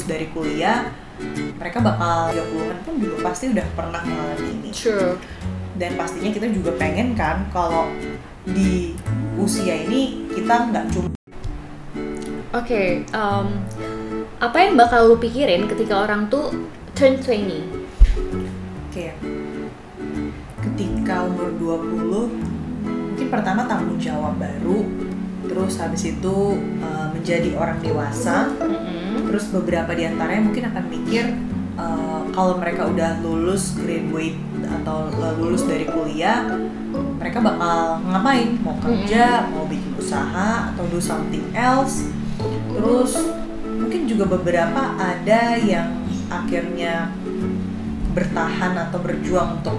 lulus dari kuliah mereka bakal 30-an pun juga pasti udah pernah mengalami ini True. dan pastinya kita juga pengen kan kalau di usia ini kita nggak cuma Oke, em, apa yang bakal lu pikirin ketika orang tuh turn 20? kayak ketika umur 20 mungkin pertama tanggung jawab baru terus habis itu uh, menjadi orang dewasa. Mm-mm. terus beberapa di antaranya mungkin akan mikir uh, kalau mereka udah lulus graduate atau lulus dari kuliah mereka bakal ngapain? Mau kerja mau bikin usaha atau do something else. Terus mungkin juga beberapa ada yang akhirnya bertahan atau berjuang untuk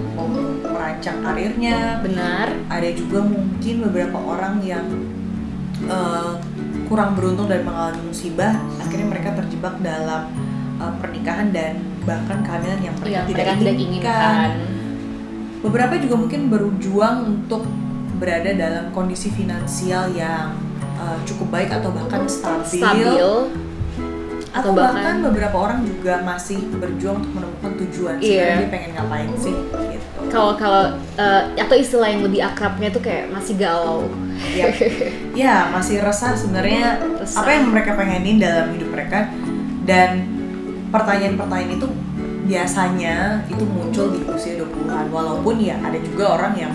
merancang karirnya. Benar. ada juga mungkin beberapa orang yang eh, kurang beruntung dan mengalami musibah akhirnya mereka terjebak dalam eh, pernikahan dan bahkan kehamilan yang mereka Yang tidak mereka inginkan inginkan. beberapa juga mungkin berjuang untuk berada dalam kondisi finansial yang eh, cukup baik atau bahkan stabil, Stabil. Atau atau bahkan, bahkan- beberapa orang juga masih berjuang untuk menemukan tujuan sebenarnya dia pengen ngapain sih gitu. Kalau kalau eh, atau istilah yang lebih akrabnya tuh kayak masih galau. ya, ya masih resah sebenarnya apa yang mereka pengenin dalam hidup mereka. Dan pertanyaan-pertanyaan itu biasanya itu muncul di usia 20-an walaupun ya ada juga orang yang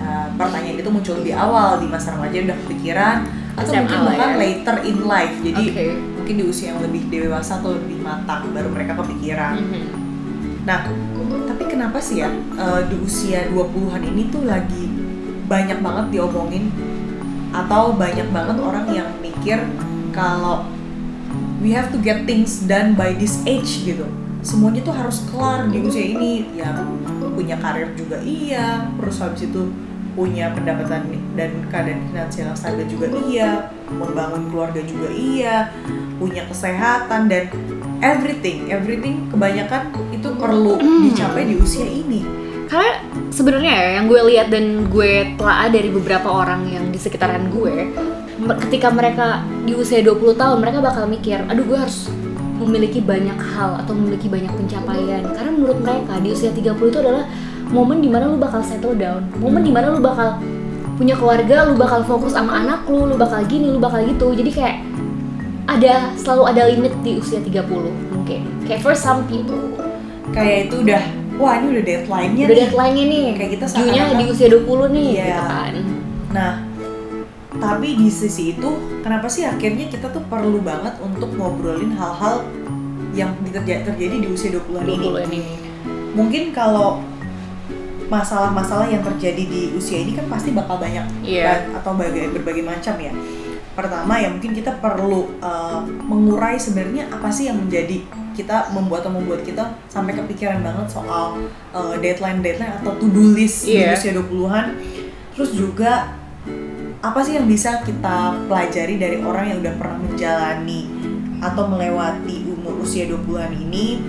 uh, pertanyaan itu muncul lebih awal di masa remaja udah kepikiran atau SMA mungkin bahkan ya. later in life. Jadi Oke. Mungkin di usia yang lebih dewasa atau lebih matang baru mereka kepikiran Mhm. Nah, tapi kenapa sih ya eh, di usia 20-an ini tuh lagi banyak banget diomongin atau banyak banget orang yang mikir kalau we have to get things done by this age gitu. Semuanya tuh harus kelar di usia ini. Ya punya karir juga iya, terus habis itu punya pendapatan dan keadaan finansial yang stabil juga iya, membangun keluarga juga iya, punya kesehatan dan everything, everything kebanyakan itu perlu Hmm. dicapai di usia ini. Karena sebenarnya ya yang gue lihat dan gue telah dari beberapa orang yang di sekitaran gue, ketika mereka di usia 20 tahun mereka bakal mikir, aduh gue harus memiliki banyak hal atau memiliki banyak pencapaian. Karena menurut mereka di usia 30 itu adalah momen di mana lu bakal settle down, momen di mana lu bakal punya keluarga, lu bakal fokus sama anak lu, lu bakal gini, lu bakal gitu. Jadi kayak ada selalu ada limit di usia 30 mungkin. Kayak for some people Kayak itu udah, wah ini udah deadline-nya udah nih. deadline-nya nih Kayak kita seakan-akan- di usia 20 nih Iya. gitu kan Nah, tapi di sisi itu, kenapa sih akhirnya kita tuh perlu banget untuk ngobrolin hal-hal yang terjadi di usia 20-an ini? 20 ini Mungkin kalau masalah-masalah yang terjadi di usia ini kan pasti bakal banyak ba- atau berbagai, berbagai macam ya. Pertama ya mungkin kita perlu uh, mengurai sebenarnya apa sih yang menjadi kita membuat atau membuat kita sampai kepikiran banget soal uh, deadline-deadline atau to-do list di Iya. usia 20-an. Terus juga apa sih yang bisa kita pelajari dari orang yang udah pernah menjalani atau melewati umur usia 20-an ini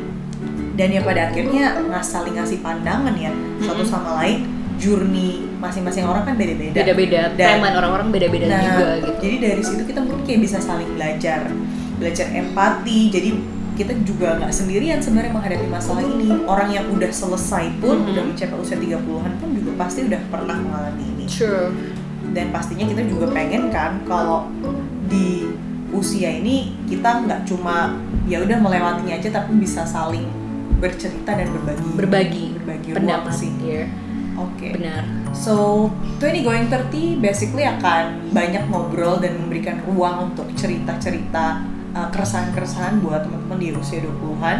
dan ya pada akhirnya nggak saling ngasih pandangan ya satu Mm-mm. sama lain journey masing-masing orang kan beda-beda. Beda-beda timeline orang-orang beda-beda nah juga gitu. jadi dari situ kita mungkin kayak bisa saling belajar belajar empati. Jadi kita juga nggak sendirian sebenarnya menghadapi masalah ini. Orang yang udah selesai pun Mhm. udah mencapai usia 30-an pun juga pasti udah pernah mengalami ini. True. Dan pastinya kita juga pengen kan kalau di usia ini kita nggak cuma ya udah melewatinya aja tapi bisa saling bercerita dan berbagi. Berbagi berbagi pendapat sih. Iya, oke. Benar. So 20 going 30 basically akan banyak ngobrol dan memberikan ruang untuk cerita-cerita uh, keresahan-keresahan buat teman-teman di usia 20-an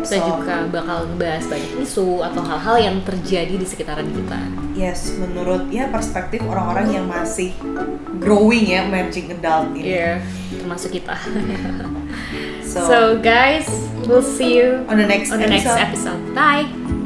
kita So, juga bakal ngebahas banyak isu atau hal-hal yang terjadi di sekitaran kita. Yes menurut ya perspektif orang-orang yang masih growing ya emerging adult ini. Iya, termasuk kita. So, so guys we'll see you on the next on the next episode. episode. Bye